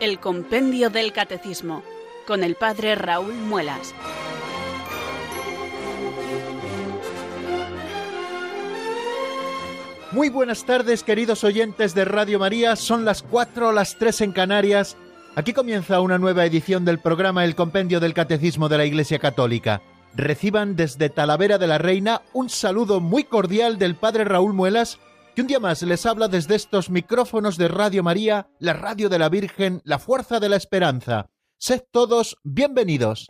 El Compendio del Catecismo con el Padre Raúl Muelas. Muy buenas tardes queridos oyentes de Radio María, son las 4 o las 3 en Canarias. Aquí comienza una nueva edición del programa El Compendio del Catecismo de la Iglesia Católica. Reciban desde Talavera de la Reina un saludo muy cordial del Padre Raúl Muelas, que un día más les habla desde estos micrófonos de Radio María, la radio de la Virgen, la fuerza de la esperanza. Sed todos bienvenidos.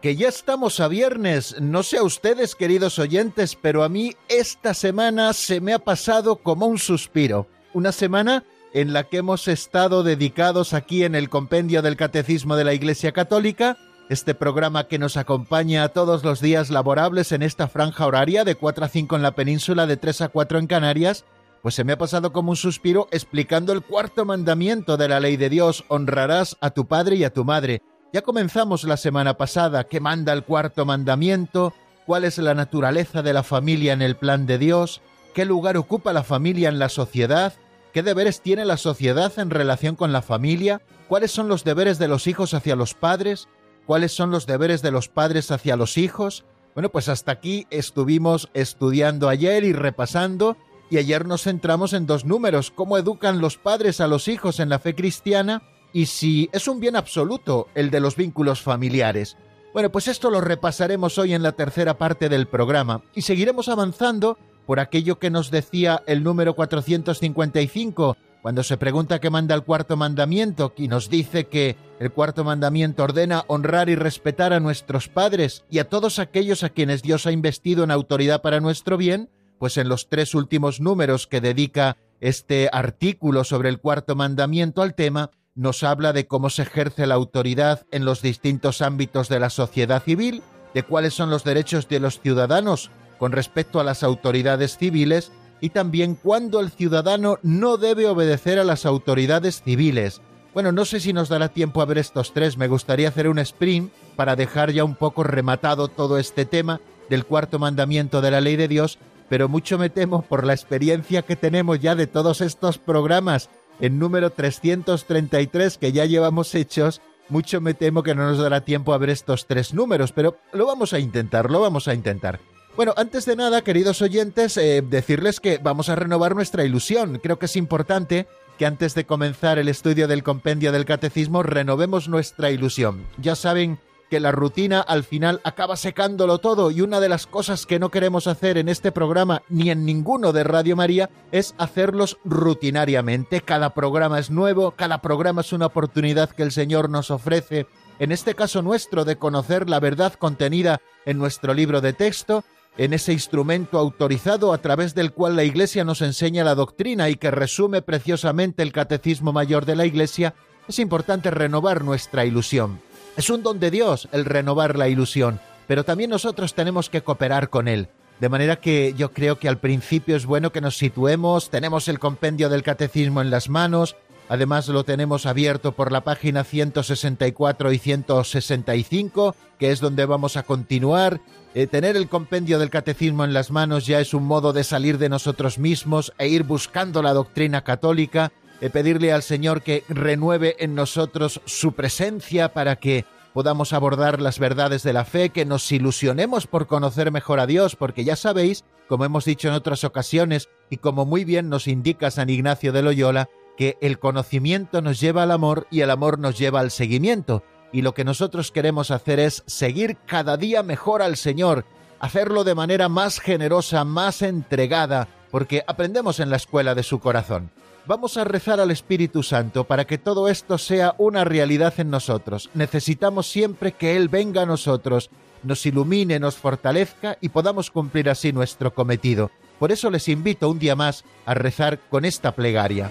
que ya estamos a viernes. No sé a ustedes, queridos oyentes, pero a mí esta semana se me ha pasado como un suspiro. Una semana en la que hemos estado dedicados aquí en el Compendio del Catecismo de la Iglesia Católica, este programa que nos acompaña todos los días laborables en esta franja horaria de 4 a 5 en la península, de 3 a 4 en Canarias, pues se me ha pasado como un suspiro explicando el cuarto mandamiento de la ley de Dios, honrarás a tu padre y a tu madre. Ya comenzamos la semana pasada qué manda el cuarto mandamiento, cuál es la naturaleza de la familia en el plan de Dios, qué lugar ocupa la familia en la sociedad, qué deberes tiene la sociedad en relación con la familia, cuáles son los deberes de los hijos hacia los padres, cuáles son los deberes de los padres hacia los hijos. Bueno, pues hasta aquí estuvimos estudiando ayer y repasando, y ayer nos centramos en dos números, cómo educan los padres a los hijos en la fe cristiana y si es un bien absoluto el de los vínculos familiares. Bueno, pues esto lo repasaremos hoy en la tercera parte del programa y seguiremos avanzando por aquello que nos decía el número 455, cuando se pregunta qué manda el cuarto mandamiento, y nos dice que el cuarto mandamiento ordena honrar y respetar a nuestros padres y a todos aquellos a quienes Dios ha investido en autoridad para nuestro bien, pues en los tres últimos números que dedica este artículo sobre el cuarto mandamiento al tema, nos habla de cómo se ejerce la autoridad en los distintos ámbitos de la sociedad civil, de cuáles son los derechos de los ciudadanos con respecto a las autoridades civiles y también cuándo el ciudadano no debe obedecer a las autoridades civiles. Bueno, no sé si nos dará tiempo a ver estos tres, me gustaría hacer un sprint para dejar ya un poco rematado todo este tema del cuarto mandamiento de la ley de Dios, pero mucho me temo por la experiencia que tenemos ya de todos estos programas en número 333 que ya llevamos hechos, mucho me temo que no nos dará tiempo a ver estos tres números, pero lo vamos a intentar, lo vamos a intentar. Bueno, antes de nada, queridos oyentes, eh, decirles que vamos a renovar nuestra ilusión. Creo que es importante que antes de comenzar el estudio del compendio del catecismo renovemos nuestra ilusión. Ya saben que la rutina al final acaba secándolo todo y una de las cosas que no queremos hacer en este programa ni en ninguno de Radio María es hacerlos rutinariamente. Cada programa es nuevo, cada programa es una oportunidad que el Señor nos ofrece, en este caso nuestro, de conocer la verdad contenida en nuestro libro de texto, en ese instrumento autorizado a través del cual la Iglesia nos enseña la doctrina y que resume preciosamente el Catecismo Mayor de la Iglesia, es importante renovar nuestra ilusión. Es un don de Dios el renovar la ilusión, pero también nosotros tenemos que cooperar con Él. De manera que yo creo que al principio es bueno que nos situemos, tenemos el compendio del catecismo en las manos, además lo tenemos abierto por la página 164 y 165, que es donde vamos a continuar. Eh, tener el compendio del catecismo en las manos ya es un modo de salir de nosotros mismos e ir buscando la doctrina católica eh, pedirle al Señor que renueve en nosotros su presencia para que podamos abordar las verdades de la fe, que nos ilusionemos por conocer mejor a Dios, porque ya sabéis, como hemos dicho en otras ocasiones, y como muy bien nos indica San Ignacio de Loyola, que el conocimiento nos lleva al amor y el amor nos lleva al seguimiento. Y lo que nosotros queremos hacer es seguir cada día mejor al Señor, hacerlo de manera más generosa, más entregada, porque aprendemos en la escuela de su corazón. Vamos a rezar al Espíritu Santo para que todo esto sea una realidad en nosotros. Necesitamos siempre que Él venga a nosotros, nos ilumine, nos fortalezca y podamos cumplir así nuestro cometido. Por eso les invito un día más a rezar con esta plegaria.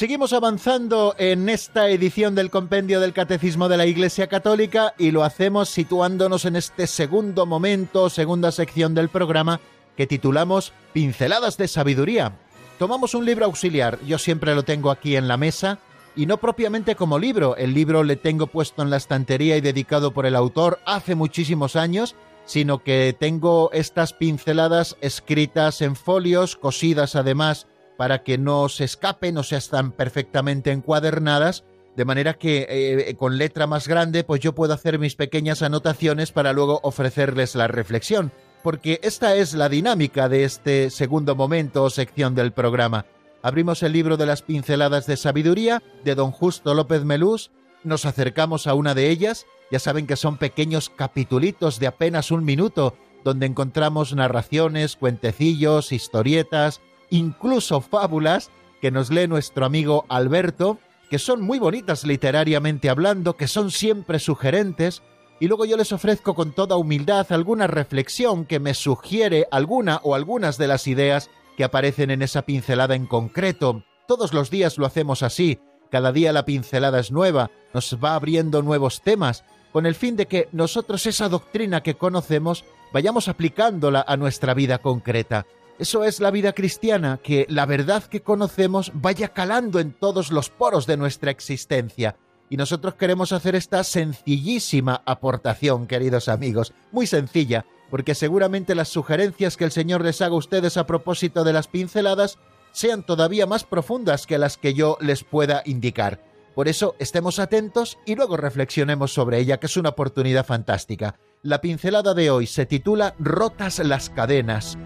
Seguimos avanzando en esta edición del Compendio del Catecismo de la Iglesia Católica y lo hacemos situándonos en este segundo momento, segunda sección del programa que titulamos Pinceladas de Sabiduría. Tomamos un libro auxiliar, yo siempre lo tengo aquí en la mesa, y no propiamente como libro, el libro le tengo puesto en la estantería y dedicado por el autor hace muchísimos años, sino que tengo estas pinceladas escritas en folios, cosidas además para que no se escapen o sea están perfectamente encuadernadas, de manera que eh, con letra más grande pues yo puedo hacer mis pequeñas anotaciones para luego ofrecerles la reflexión, porque esta es la dinámica de este segundo momento o sección del programa. Abrimos el libro de las pinceladas de sabiduría de don Justo López Melús, nos acercamos a una de ellas, ya saben que son pequeños capitulitos de apenas un minuto, donde encontramos narraciones, cuentecillos, historietas, incluso fábulas que nos lee nuestro amigo Alberto, que son muy bonitas literariamente hablando, que son siempre sugerentes, y luego yo les ofrezco con toda humildad alguna reflexión que me sugiere alguna o algunas de las ideas que aparecen en esa pincelada en concreto. Todos los días lo hacemos así, cada día la pincelada es nueva, nos va abriendo nuevos temas, con el fin de que nosotros esa doctrina que conocemos vayamos aplicándola a nuestra vida concreta. Eso es la vida cristiana, que la verdad que conocemos vaya calando en todos los poros de nuestra existencia. Y nosotros queremos hacer esta sencillísima aportación, queridos amigos, muy sencilla, porque seguramente las sugerencias que el Señor les haga a ustedes a propósito de las pinceladas sean todavía más profundas que las que yo les pueda indicar. Por eso estemos atentos y luego reflexionemos sobre ella, que es una oportunidad fantástica. La pincelada de hoy se titula Rotas las cadenas.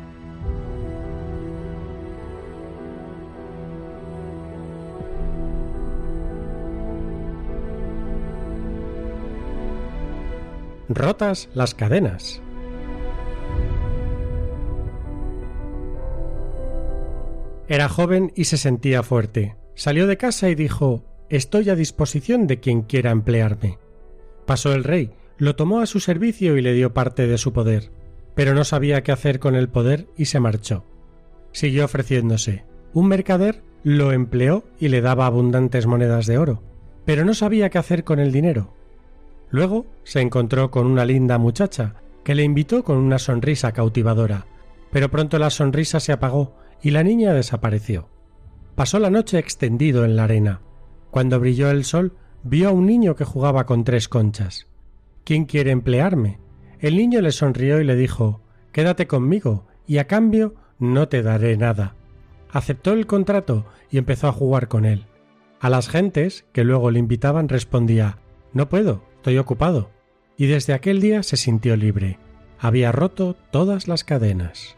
Rotas las cadenas. Era joven y se sentía fuerte. Salió de casa y dijo Estoy a disposición de quien quiera emplearme. Pasó el rey, lo tomó a su servicio y le dio parte de su poder, pero no sabía qué hacer con el poder y se marchó. Siguió ofreciéndose. Un mercader lo empleó y le daba abundantes monedas de oro, pero no sabía qué hacer con el dinero. Luego se encontró con una linda muchacha, que le invitó con una sonrisa cautivadora, pero pronto la sonrisa se apagó y la niña desapareció. Pasó la noche extendido en la arena. Cuando brilló el sol, vio a un niño que jugaba con tres conchas. ¿Quién quiere emplearme? El niño le sonrió y le dijo Quédate conmigo, y a cambio no te daré nada. Aceptó el contrato y empezó a jugar con él. A las gentes que luego le invitaban respondía No puedo, Estoy ocupado. Y desde aquel día se sintió libre. Había roto todas las cadenas.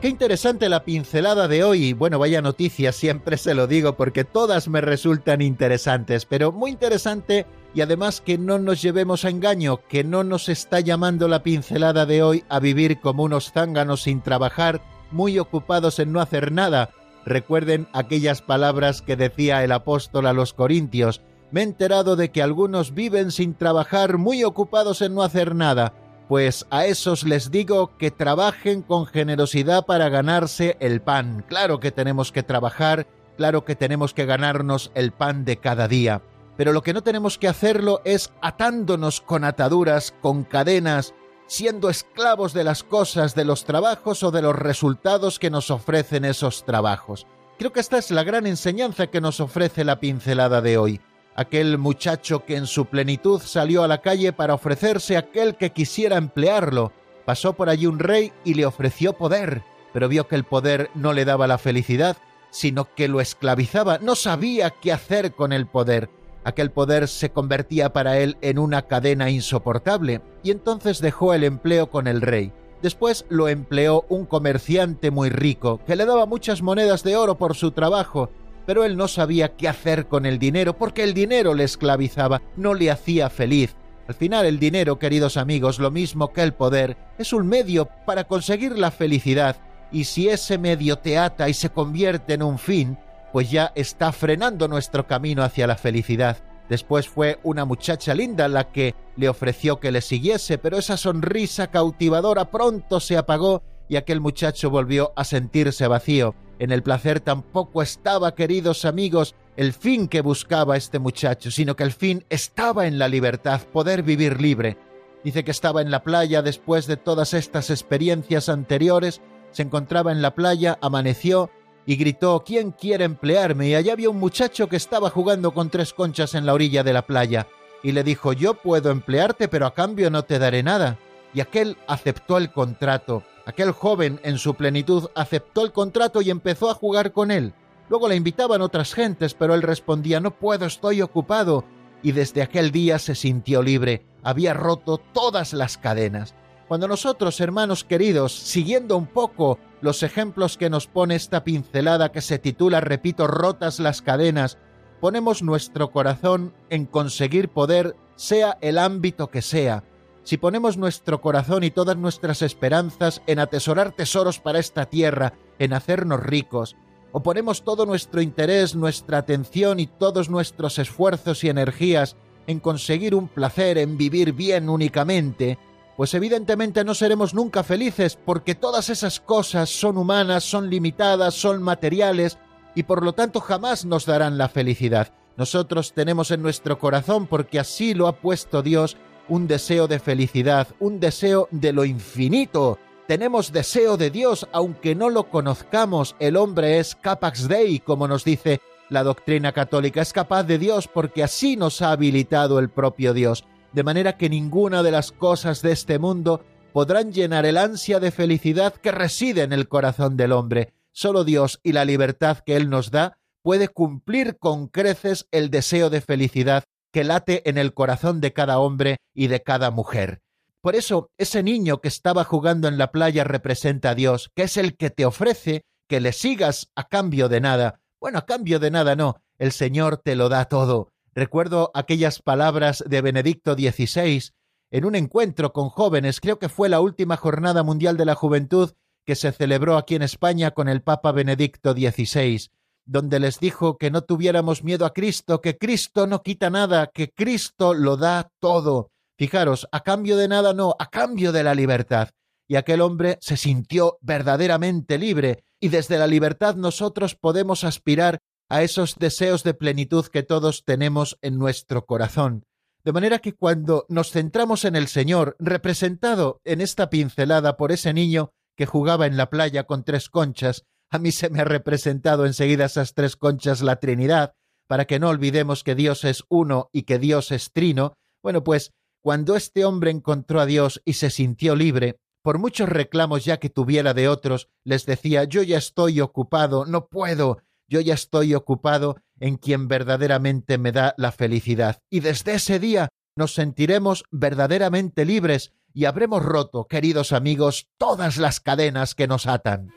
Qué interesante la pincelada de hoy. Bueno, vaya noticia, siempre se lo digo porque todas me resultan interesantes, pero muy interesante y además que no nos llevemos a engaño, que no nos está llamando la pincelada de hoy a vivir como unos zánganos sin trabajar, muy ocupados en no hacer nada, Recuerden aquellas palabras que decía el apóstol a los Corintios. Me he enterado de que algunos viven sin trabajar, muy ocupados en no hacer nada. Pues a esos les digo que trabajen con generosidad para ganarse el pan. Claro que tenemos que trabajar, claro que tenemos que ganarnos el pan de cada día. Pero lo que no tenemos que hacerlo es atándonos con ataduras, con cadenas, siendo esclavos de las cosas, de los trabajos o de los resultados que nos ofrecen esos trabajos. Creo que esta es la gran enseñanza que nos ofrece la pincelada de hoy. Aquel muchacho que en su plenitud salió a la calle para ofrecerse a aquel que quisiera emplearlo. Pasó por allí un rey y le ofreció poder, pero vio que el poder no le daba la felicidad, sino que lo esclavizaba, no sabía qué hacer con el poder Aquel poder se convertía para él en una cadena insoportable, y entonces dejó el empleo con el rey. Después lo empleó un comerciante muy rico, que le daba muchas monedas de oro por su trabajo, pero él no sabía qué hacer con el dinero, porque el dinero le esclavizaba, no le hacía feliz. Al final el dinero, queridos amigos, lo mismo que el poder, es un medio para conseguir la felicidad, y si ese medio te ata y se convierte en un fin, pues ya está frenando nuestro camino hacia la felicidad. Después fue una muchacha linda la que le ofreció que le siguiese, pero esa sonrisa cautivadora pronto se apagó y aquel muchacho volvió a sentirse vacío. En el placer tampoco estaba, queridos amigos, el fin que buscaba este muchacho, sino que el fin estaba en la libertad, poder vivir libre. Dice que estaba en la playa después de todas estas experiencias anteriores, se encontraba en la playa, amaneció y gritó ¿Quién quiere emplearme? Y allá había un muchacho que estaba jugando con tres conchas en la orilla de la playa, y le dijo Yo puedo emplearte, pero a cambio no te daré nada. Y aquel aceptó el contrato. Aquel joven en su plenitud aceptó el contrato y empezó a jugar con él. Luego le invitaban otras gentes, pero él respondía No puedo, estoy ocupado. Y desde aquel día se sintió libre, había roto todas las cadenas. Cuando nosotros, hermanos queridos, siguiendo un poco los ejemplos que nos pone esta pincelada que se titula, repito, Rotas las cadenas, ponemos nuestro corazón en conseguir poder, sea el ámbito que sea, si ponemos nuestro corazón y todas nuestras esperanzas en atesorar tesoros para esta tierra, en hacernos ricos, o ponemos todo nuestro interés, nuestra atención y todos nuestros esfuerzos y energías en conseguir un placer, en vivir bien únicamente, pues evidentemente no seremos nunca felices porque todas esas cosas son humanas, son limitadas, son materiales y por lo tanto jamás nos darán la felicidad. Nosotros tenemos en nuestro corazón, porque así lo ha puesto Dios, un deseo de felicidad, un deseo de lo infinito. Tenemos deseo de Dios, aunque no lo conozcamos. El hombre es capax dei, como nos dice la doctrina católica. Es capaz de Dios porque así nos ha habilitado el propio Dios de manera que ninguna de las cosas de este mundo podrán llenar el ansia de felicidad que reside en el corazón del hombre. Solo Dios y la libertad que Él nos da puede cumplir con creces el deseo de felicidad que late en el corazón de cada hombre y de cada mujer. Por eso, ese niño que estaba jugando en la playa representa a Dios, que es el que te ofrece que le sigas a cambio de nada. Bueno, a cambio de nada no, el Señor te lo da todo. Recuerdo aquellas palabras de Benedicto XVI en un encuentro con jóvenes, creo que fue la última jornada mundial de la juventud que se celebró aquí en España con el Papa Benedicto XVI, donde les dijo que no tuviéramos miedo a Cristo, que Cristo no quita nada, que Cristo lo da todo. Fijaros, a cambio de nada no, a cambio de la libertad. Y aquel hombre se sintió verdaderamente libre, y desde la libertad nosotros podemos aspirar a esos deseos de plenitud que todos tenemos en nuestro corazón. De manera que cuando nos centramos en el Señor, representado en esta pincelada por ese niño que jugaba en la playa con tres conchas, a mí se me ha representado enseguida esas tres conchas la Trinidad, para que no olvidemos que Dios es uno y que Dios es trino, bueno, pues cuando este hombre encontró a Dios y se sintió libre, por muchos reclamos ya que tuviera de otros, les decía yo ya estoy ocupado, no puedo, yo ya estoy ocupado en quien verdaderamente me da la felicidad. Y desde ese día nos sentiremos verdaderamente libres y habremos roto, queridos amigos, todas las cadenas que nos atan.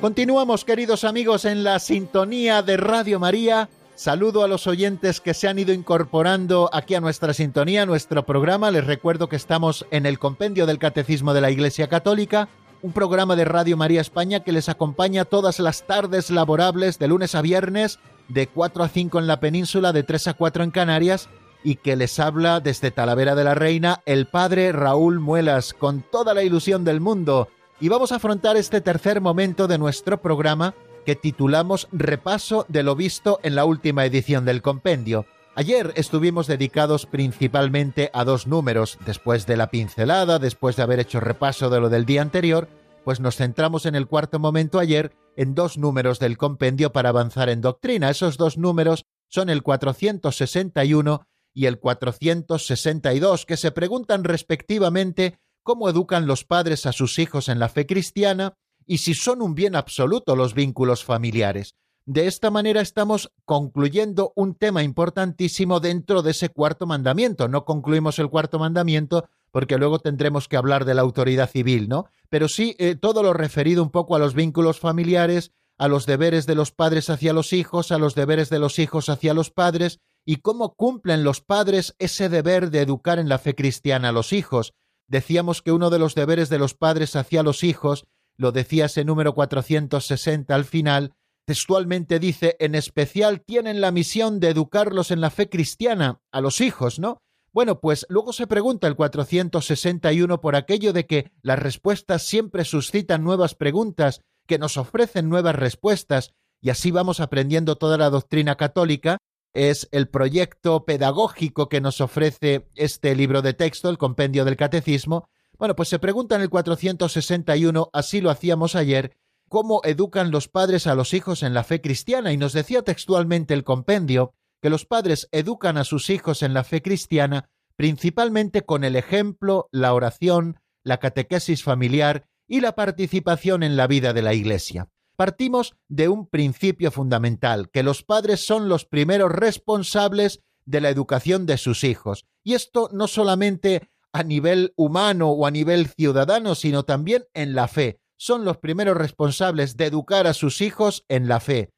Continuamos, queridos amigos, en la sintonía de Radio María. Saludo a los oyentes que se han ido incorporando aquí a nuestra sintonía, a nuestro programa. Les recuerdo que estamos en el Compendio del Catecismo de la Iglesia Católica, un programa de Radio María España que les acompaña todas las tardes laborables de lunes a viernes, de 4 a 5 en la península, de 3 a 4 en Canarias, y que les habla desde Talavera de la Reina el padre Raúl Muelas, con toda la ilusión del mundo y vamos a afrontar este tercer momento de nuestro programa que titulamos Repaso de lo visto en la última edición del compendio. Ayer estuvimos dedicados principalmente a dos números, después de la pincelada, después de haber hecho repaso de lo del día anterior, pues nos centramos en el cuarto momento ayer en dos números del compendio para avanzar en doctrina. Esos dos números son el 461 y el 462, que se preguntan respectivamente cómo educan los padres a sus hijos en la fe cristiana y si son un bien absoluto los vínculos familiares. De esta manera estamos concluyendo un tema importantísimo dentro de ese cuarto mandamiento. No concluimos el cuarto mandamiento porque luego tendremos que hablar de la autoridad civil, ¿no? Pero sí eh, todo lo referido un poco a los vínculos familiares, a los deberes de los padres hacia los hijos, a los deberes de los hijos hacia los padres, y cómo cumplen los padres ese deber de educar en la fe cristiana a los hijos. Decíamos que uno de los deberes de los padres hacia los hijos, lo decía ese número 460 al final, textualmente dice, en especial tienen la misión de educarlos en la fe cristiana, a los hijos, ¿no? Bueno, pues luego se pregunta el 461 por aquello de que las respuestas siempre suscitan nuevas preguntas, que nos ofrecen nuevas respuestas, y así vamos aprendiendo toda la doctrina católica, es el proyecto pedagógico que nos ofrece este libro de texto, el compendio del catecismo. Bueno, pues se pregunta en el 461, así lo hacíamos ayer, cómo educan los padres a los hijos en la fe cristiana y nos decía textualmente el compendio que los padres educan a sus hijos en la fe cristiana principalmente con el ejemplo, la oración, la catequesis familiar y la participación en la vida de la Iglesia. Partimos de un principio fundamental, que los padres son los primeros responsables de la educación de sus hijos. Y esto no solamente a nivel humano o a nivel ciudadano, sino también en la fe son los primeros responsables de educar a sus hijos en la fe,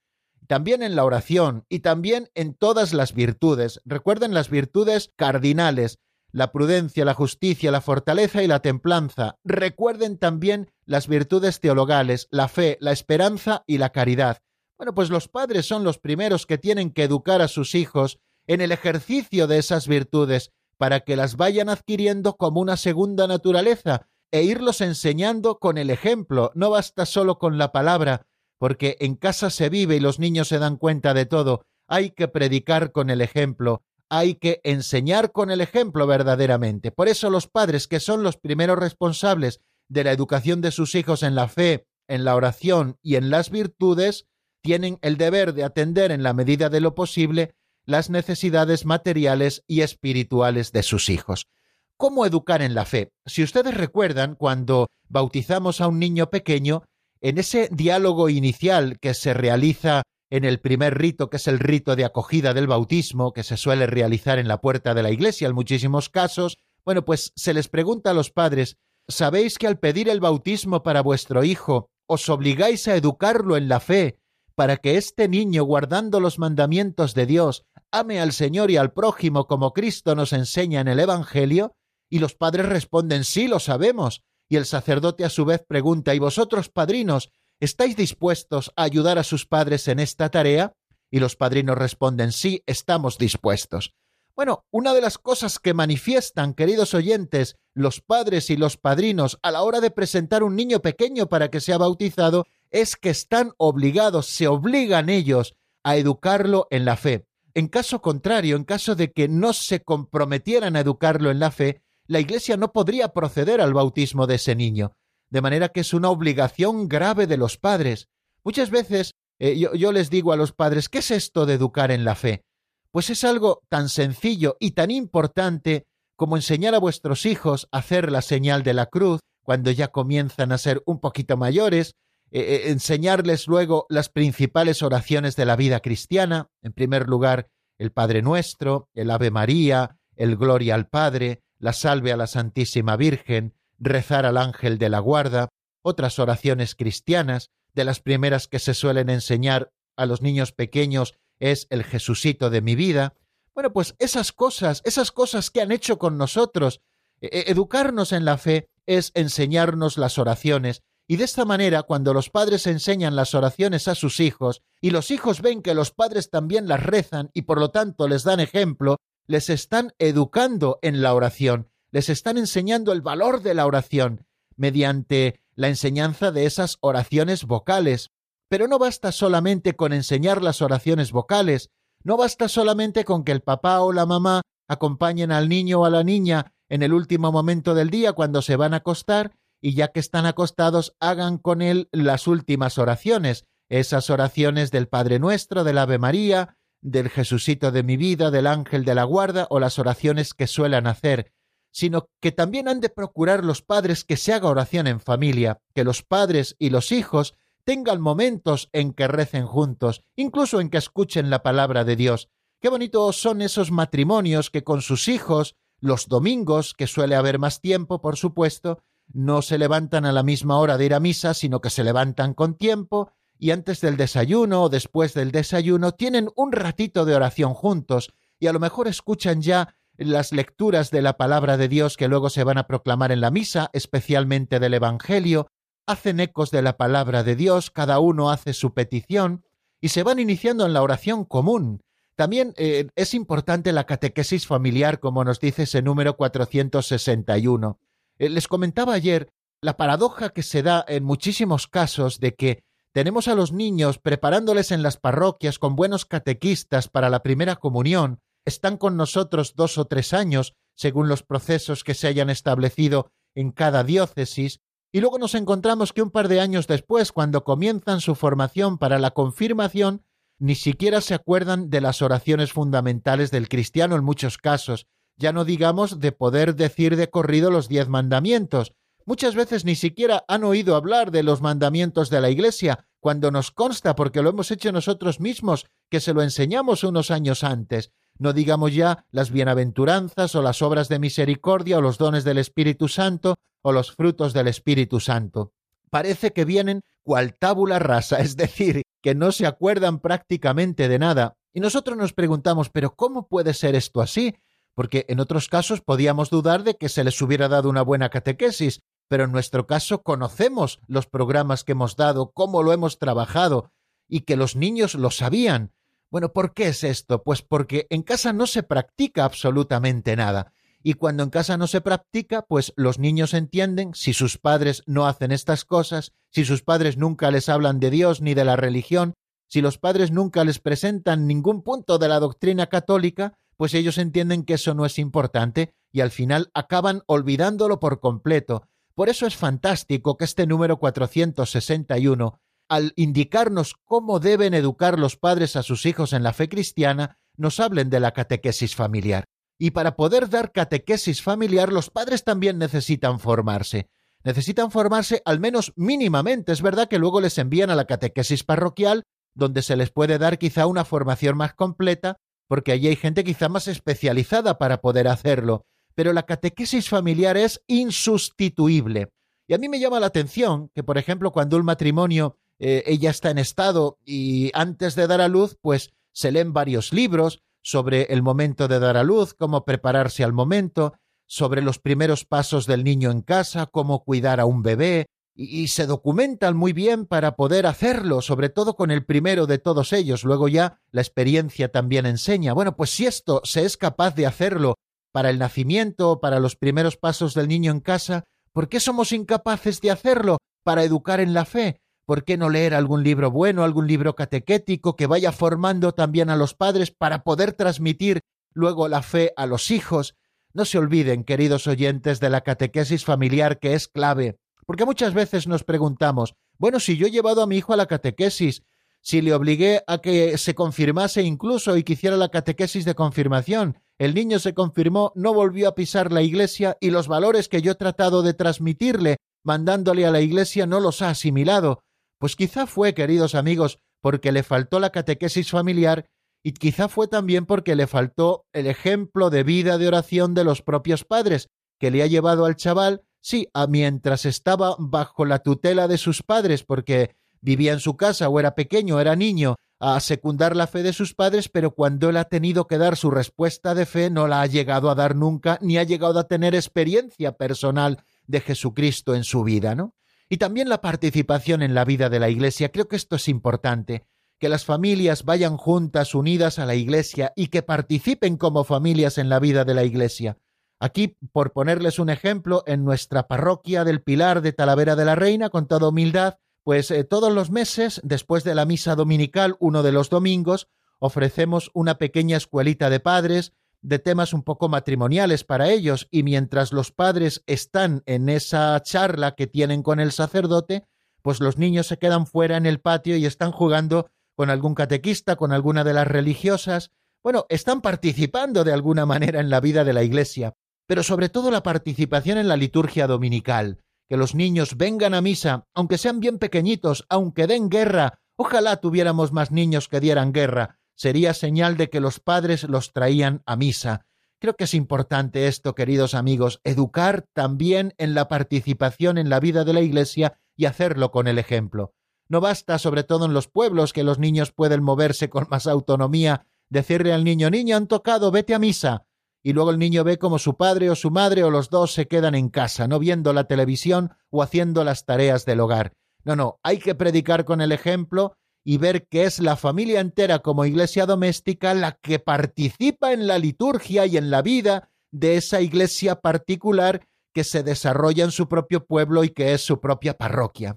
también en la oración y también en todas las virtudes. Recuerden las virtudes cardinales, la prudencia, la justicia, la fortaleza y la templanza. Recuerden también las virtudes teologales, la fe, la esperanza y la caridad. Bueno, pues los padres son los primeros que tienen que educar a sus hijos en el ejercicio de esas virtudes para que las vayan adquiriendo como una segunda naturaleza, e irlos enseñando con el ejemplo. No basta solo con la palabra, porque en casa se vive y los niños se dan cuenta de todo. Hay que predicar con el ejemplo, hay que enseñar con el ejemplo verdaderamente. Por eso los padres, que son los primeros responsables de la educación de sus hijos en la fe, en la oración y en las virtudes, tienen el deber de atender en la medida de lo posible las necesidades materiales y espirituales de sus hijos. ¿Cómo educar en la fe? Si ustedes recuerdan, cuando bautizamos a un niño pequeño, en ese diálogo inicial que se realiza en el primer rito, que es el rito de acogida del bautismo, que se suele realizar en la puerta de la iglesia en muchísimos casos, bueno, pues se les pregunta a los padres, ¿sabéis que al pedir el bautismo para vuestro hijo, os obligáis a educarlo en la fe, para que este niño, guardando los mandamientos de Dios, ame al Señor y al prójimo como Cristo nos enseña en el Evangelio? Y los padres responden, sí, lo sabemos. Y el sacerdote a su vez pregunta, ¿y vosotros, padrinos, estáis dispuestos a ayudar a sus padres en esta tarea? Y los padrinos responden, sí, estamos dispuestos. Bueno, una de las cosas que manifiestan, queridos oyentes, los padres y los padrinos a la hora de presentar un niño pequeño para que sea bautizado, es que están obligados, se obligan ellos a educarlo en la fe. En caso contrario, en caso de que no se comprometieran a educarlo en la fe, la Iglesia no podría proceder al bautismo de ese niño, de manera que es una obligación grave de los padres. Muchas veces eh, yo, les digo a los padres, ¿qué es esto de educar en la fe? Pues es algo tan sencillo y tan importante como enseñar a vuestros hijos a hacer la señal de la cruz cuando ya comienzan a ser un poquito mayores, eh, eh, enseñarles luego las principales oraciones de la vida cristiana, en primer lugar el Padre Nuestro, el Ave María, el Gloria al Padre, la salve a la Santísima Virgen, rezar al ángel de la guarda, otras oraciones cristianas, de las primeras que se suelen enseñar a los niños pequeños es el Jesucito de mi vida. Bueno, pues esas cosas, esas cosas que han hecho con nosotros, e, e, educarnos en la fe es enseñarnos las oraciones, y de esta manera, cuando los padres enseñan las oraciones a sus hijos, y los hijos ven que los padres también las rezan y por lo tanto les dan ejemplo, les están educando en la oración, les están enseñando el valor de la oración mediante la enseñanza de esas oraciones vocales. Pero no basta solamente con enseñar las oraciones vocales, no basta solamente con que el papá o la mamá acompañen al niño o a la niña en el último momento del día cuando se van a acostar y ya que están acostados hagan con él las últimas oraciones, esas oraciones del Padre Nuestro, del Ave María, del Jesucito de mi vida, del Ángel de la Guarda o las oraciones que suelen hacer, sino que también han de procurar los padres que se haga oración en familia, que los padres y los hijos tengan momentos en que recen juntos, incluso en que escuchen la palabra de Dios. Qué bonitos son esos matrimonios que con sus hijos, los domingos, que suele haber más tiempo, por supuesto, no se levantan a la misma hora de ir a misa, sino que se levantan con tiempo y antes del desayuno o después del desayuno tienen un ratito de oración juntos y a lo mejor escuchan ya las lecturas de la palabra de Dios que luego se van a proclamar en la misa, especialmente del Evangelio, hacen ecos de la palabra de Dios, cada uno hace su petición y se van iniciando en la oración común. También eh, es importante la catequesis familiar, como nos dice ese número 461. Eh, les comentaba ayer la paradoja que se da en muchísimos casos de que tenemos a los niños preparándoles en las parroquias con buenos catequistas para la primera comunión, están con nosotros dos o tres años, según los procesos que se hayan establecido en cada diócesis, y luego nos encontramos que un par de años después, cuando comienzan su formación para la confirmación, ni siquiera se acuerdan de las oraciones fundamentales del cristiano en muchos casos, ya no digamos de poder decir de corrido los diez mandamientos. Muchas veces ni siquiera han oído hablar de los mandamientos de la Iglesia, cuando nos consta, porque lo hemos hecho nosotros mismos, que se lo enseñamos unos años antes. No digamos ya las bienaventuranzas o las obras de misericordia o los dones del Espíritu Santo o los frutos del Espíritu Santo. Parece que vienen cual tábula rasa, es decir, que no se acuerdan prácticamente de nada. Y nosotros nos preguntamos, pero ¿cómo puede ser esto así? Porque en otros casos podíamos dudar de que se les hubiera dado una buena catequesis, pero en nuestro caso conocemos los programas que hemos dado, cómo lo hemos trabajado, y que los niños lo sabían. Bueno, ¿por qué es esto? Pues porque en casa no se practica absolutamente nada. Y cuando en casa no se practica, pues los niños entienden si sus padres no hacen estas cosas, si sus padres nunca les hablan de Dios ni de la religión, si los padres nunca les presentan ningún punto de la doctrina católica, pues ellos entienden que eso no es importante y al final acaban olvidándolo por completo. Por eso es fantástico que este número 461 al indicarnos cómo deben educar los padres a sus hijos en la fe cristiana, nos hablen de la catequesis familiar. Y para poder dar catequesis familiar, los padres también necesitan formarse. Necesitan formarse al menos mínimamente. Es verdad que luego les envían a la catequesis parroquial, donde se les puede dar quizá una formación más completa, porque allí hay gente quizá más especializada para poder hacerlo. Pero la catequesis familiar es insustituible. Y a mí me llama la atención que, por ejemplo, cuando un matrimonio eh, ella está en estado y antes de dar a luz, pues se leen varios libros sobre el momento de dar a luz, cómo prepararse al momento, sobre los primeros pasos del niño en casa, cómo cuidar a un bebé, y, y, se documentan muy bien para poder hacerlo, sobre todo con el primero de todos ellos. Luego ya la experiencia también enseña. Bueno, pues si esto se es capaz de hacerlo para el nacimiento, para los primeros pasos del niño en casa, ¿por qué somos incapaces de hacerlo para educar en la fe? ¿Por qué no leer algún libro bueno, algún libro catequético que vaya formando también a los padres para poder transmitir luego la fe a los hijos? No se olviden, queridos oyentes, de la catequesis familiar que es clave, porque muchas veces nos preguntamos, bueno, si yo he llevado a mi hijo a la catequesis, si le obligué a que se confirmase incluso y que hiciera la catequesis de confirmación, el niño se confirmó, no volvió a pisar la iglesia y los valores que yo he tratado de transmitirle mandándole a la iglesia no los ha asimilado, pues quizá fue, queridos amigos, porque le faltó la catequesis familiar y quizá fue también porque le faltó el ejemplo de vida de oración de los propios padres, que le ha llevado al chaval, sí, a mientras estaba bajo la tutela de sus padres, porque vivía en su casa o era pequeño, era niño, a secundar la fe de sus padres, pero cuando él ha tenido que dar su respuesta de fe no la ha llegado a dar nunca, ni ha llegado a tener experiencia personal de Jesucristo en su vida, ¿no? Y también la participación en la vida de la Iglesia. Creo que esto es importante, que las familias vayan juntas, unidas a la Iglesia y que participen como familias en la vida de la Iglesia. Aquí, por ponerles un ejemplo, en nuestra parroquia del Pilar de Talavera de la Reina, con toda humildad, pues eh, todos los meses, después de la misa dominical, uno de los domingos, ofrecemos una pequeña escuelita de padres de temas un poco matrimoniales para ellos y mientras los padres están en esa charla que tienen con el sacerdote, pues los niños se quedan fuera en el patio y están jugando con algún catequista, con alguna de las religiosas. Bueno, están participando de alguna manera en la vida de la Iglesia, pero sobre todo la participación en la liturgia dominical, que los niños vengan a misa, aunque sean bien pequeñitos, aunque den guerra. Ojalá tuviéramos más niños que dieran guerra. Sería señal de que los padres los traían a misa. Creo que es importante esto, queridos amigos, educar también en la participación en la vida de la Iglesia y hacerlo con el ejemplo. No basta, sobre todo en los pueblos, que los niños pueden moverse con más autonomía, decirle al niño, niño, han tocado, vete a misa. Y luego el niño ve como su padre o su madre o los dos se quedan en casa, no viendo la televisión o haciendo las tareas del hogar. No, no, hay que predicar con el ejemplo y ver que es la familia entera como iglesia doméstica la que participa en la liturgia y en la vida de esa iglesia particular que se desarrolla en su propio pueblo y que es su propia parroquia.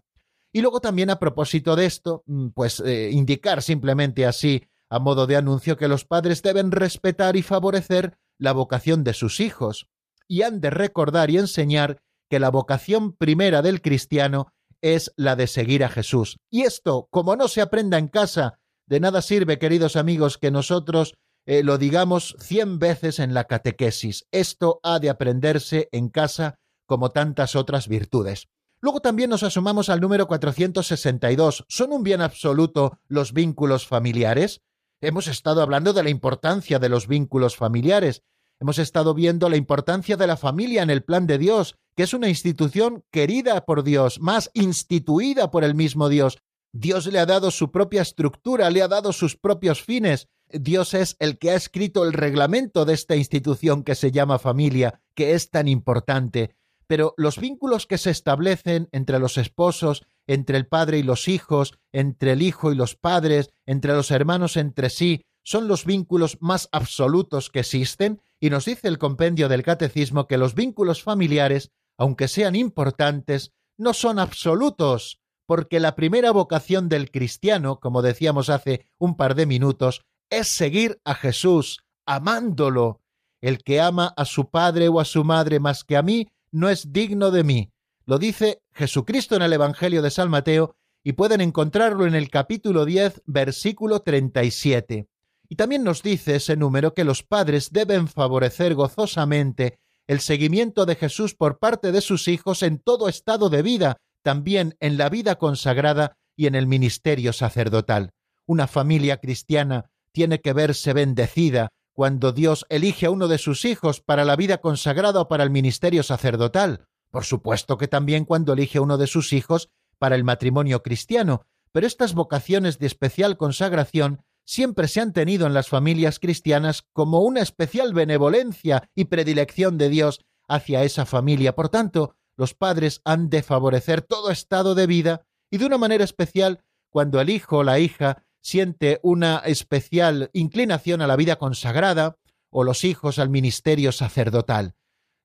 Y luego también a propósito de esto, mm, pues eh, indicar simplemente así, a modo de anuncio, que los padres deben respetar y favorecer la vocación de sus hijos, y han de recordar y enseñar que la vocación primera del cristiano es la de seguir a Jesús. Y esto, como no se aprenda en casa, de nada sirve, queridos amigos, que nosotros eh, lo digamos cien veces en la catequesis. Esto ha de aprenderse en casa como tantas otras virtudes. Luego también nos asomamos al número 462. ¿Son un bien absoluto los vínculos familiares? Hemos estado hablando de la importancia de los vínculos familiares Hemos estado viendo la importancia de la familia en el plan de Dios, que es una institución querida por Dios, más instituida por el mismo Dios. Dios le ha dado su propia estructura, le ha dado sus propios fines. Dios es el que ha escrito el reglamento de esta institución que se llama familia, que es tan importante. Pero los vínculos que se establecen entre los esposos, entre el padre y los hijos, entre el hijo y los padres, entre los hermanos entre sí, son los vínculos más absolutos que existen y nos dice el compendio del catecismo que los vínculos familiares, aunque sean importantes, no son absolutos, porque la primera vocación del cristiano, como decíamos hace un par de minutos, es seguir a Jesús, amándolo. El que ama a su padre o a su madre más que a mí, no es digno de mí. Lo dice Jesucristo en el Evangelio de San Mateo y pueden encontrarlo en el capítulo 10, versículo 37. Y también nos dice ese número que los padres deben favorecer gozosamente el seguimiento de Jesús por parte de sus hijos en todo estado de vida, también en la vida consagrada y en el ministerio sacerdotal. Una familia cristiana tiene que verse bendecida cuando Dios elige a uno de sus hijos para la vida consagrada o para el ministerio sacerdotal. Por supuesto que también cuando elige a uno de sus hijos para el matrimonio cristiano, pero estas vocaciones de especial consagración siempre se han tenido en las familias cristianas como una especial benevolencia y predilección de Dios hacia esa familia. Por tanto, los padres han de favorecer todo estado de vida y de una manera especial cuando el hijo o la hija siente una especial inclinación a la vida consagrada o los hijos al ministerio sacerdotal.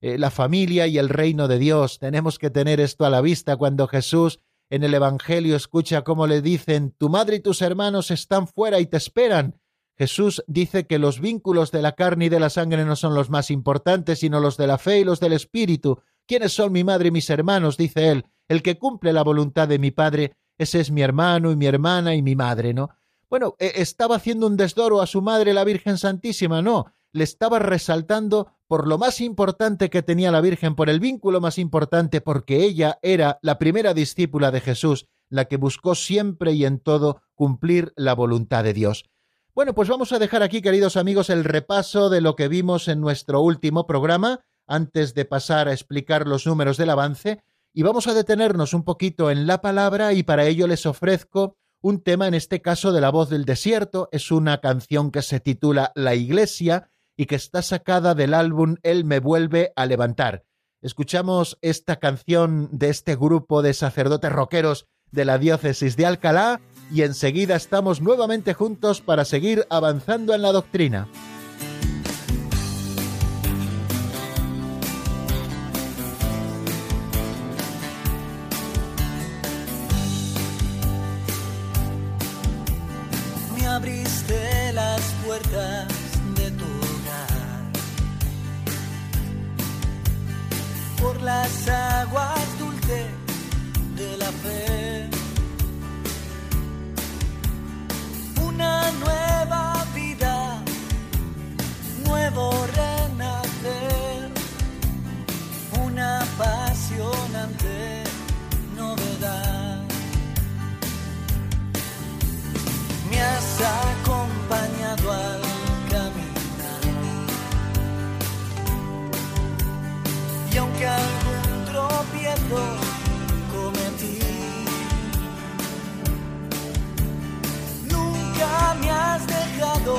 Eh, la familia y el reino de Dios, tenemos que tener esto a la vista cuando Jesús en el Evangelio escucha cómo le dicen, tu madre y tus hermanos están fuera y te esperan. Jesús dice que los vínculos de la carne y de la sangre no son los más importantes, sino los de la fe y los del Espíritu. ¿Quiénes son mi madre y mis hermanos? dice él. El que cumple la voluntad de mi Padre, ese es mi hermano y mi hermana y mi madre, ¿no? Bueno, e, ¿estaba haciendo un desdoro a su madre la Virgen Santísima? No, le estaba resaltando por lo más importante que tenía la Virgen, por el vínculo más importante, porque ella era la primera discípula de Jesús, la que buscó siempre y en todo cumplir la voluntad de Dios. Bueno, pues vamos a dejar aquí, queridos amigos, el repaso de lo que vimos en nuestro último programa, antes de pasar a explicar los números del avance, y vamos a detenernos un poquito en la palabra y para ello les ofrezco un tema, en este caso de la voz del desierto, es una canción que se titula La Iglesia, y que está sacada del álbum Él me vuelve a levantar. Escuchamos esta canción de este grupo de sacerdotes rockeros de la diócesis de Alcalá y enseguida estamos nuevamente juntos para seguir avanzando en la doctrina. las aguas dulces de la fe. Una nueva vida, nuevo renacer, una apasionante. Pecado cometí. Nunca me has dejado,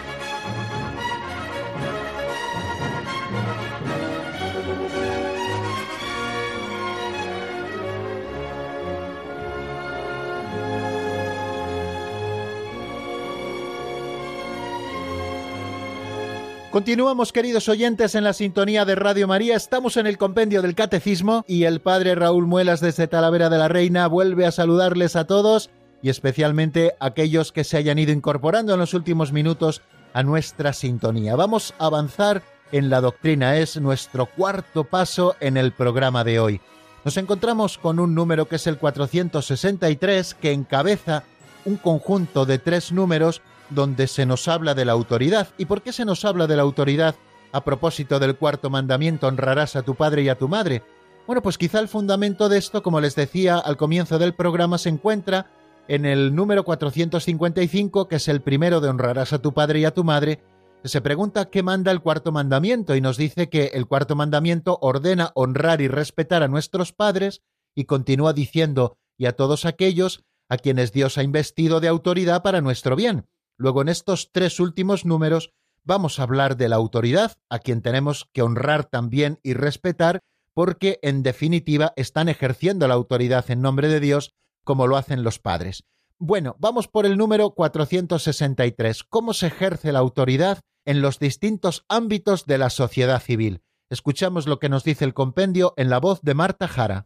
Continuamos, queridos oyentes, en la sintonía de Radio María. Estamos en el compendio del Catecismo y el padre Raúl Muelas desde Talavera de la Reina vuelve a saludarles a todos y especialmente a aquellos que se hayan ido incorporando en los últimos minutos a nuestra sintonía. Vamos a avanzar en la doctrina, es nuestro cuarto paso en el programa de hoy. Nos encontramos con un número que es el 463 que encabeza un conjunto de tres números donde se nos habla de la autoridad. ¿Y por qué se nos habla de la autoridad a propósito del cuarto mandamiento, honrarás a tu padre y a tu madre? Bueno, pues quizá el fundamento de esto, como les decía al comienzo del programa, se encuentra en el número 455, que es el primero de honrarás a tu padre y a tu madre. Se pregunta qué manda el cuarto mandamiento y nos dice que el cuarto mandamiento ordena honrar y respetar a nuestros padres y continúa diciendo y a todos aquellos a quienes Dios ha investido de autoridad para nuestro bien. Luego en estos tres últimos números vamos a hablar de la autoridad, a quien tenemos que honrar también y respetar, porque en definitiva están ejerciendo la autoridad en nombre de Dios como lo hacen los padres. Bueno, vamos por el número 463. ¿Cómo se ejerce la autoridad en los distintos ámbitos de la sociedad civil? Escuchamos lo que nos dice el compendio en la voz de Marta Jara.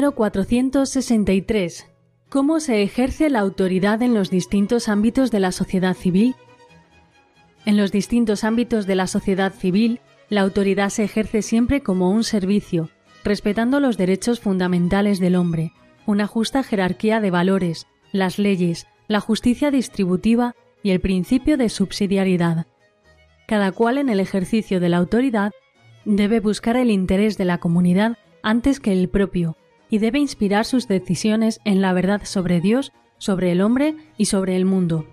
Número 463. ¿Cómo se ejerce la autoridad en los distintos ámbitos de la sociedad civil? En los distintos ámbitos de la sociedad civil, la autoridad se ejerce siempre como un servicio, respetando los derechos fundamentales del hombre, una justa jerarquía de valores, las leyes, la justicia distributiva y el principio de subsidiariedad. Cada cual en el ejercicio de la autoridad debe buscar el interés de la comunidad antes que el propio, y debe inspirar sus decisiones en la verdad sobre Dios, sobre el hombre y sobre el mundo.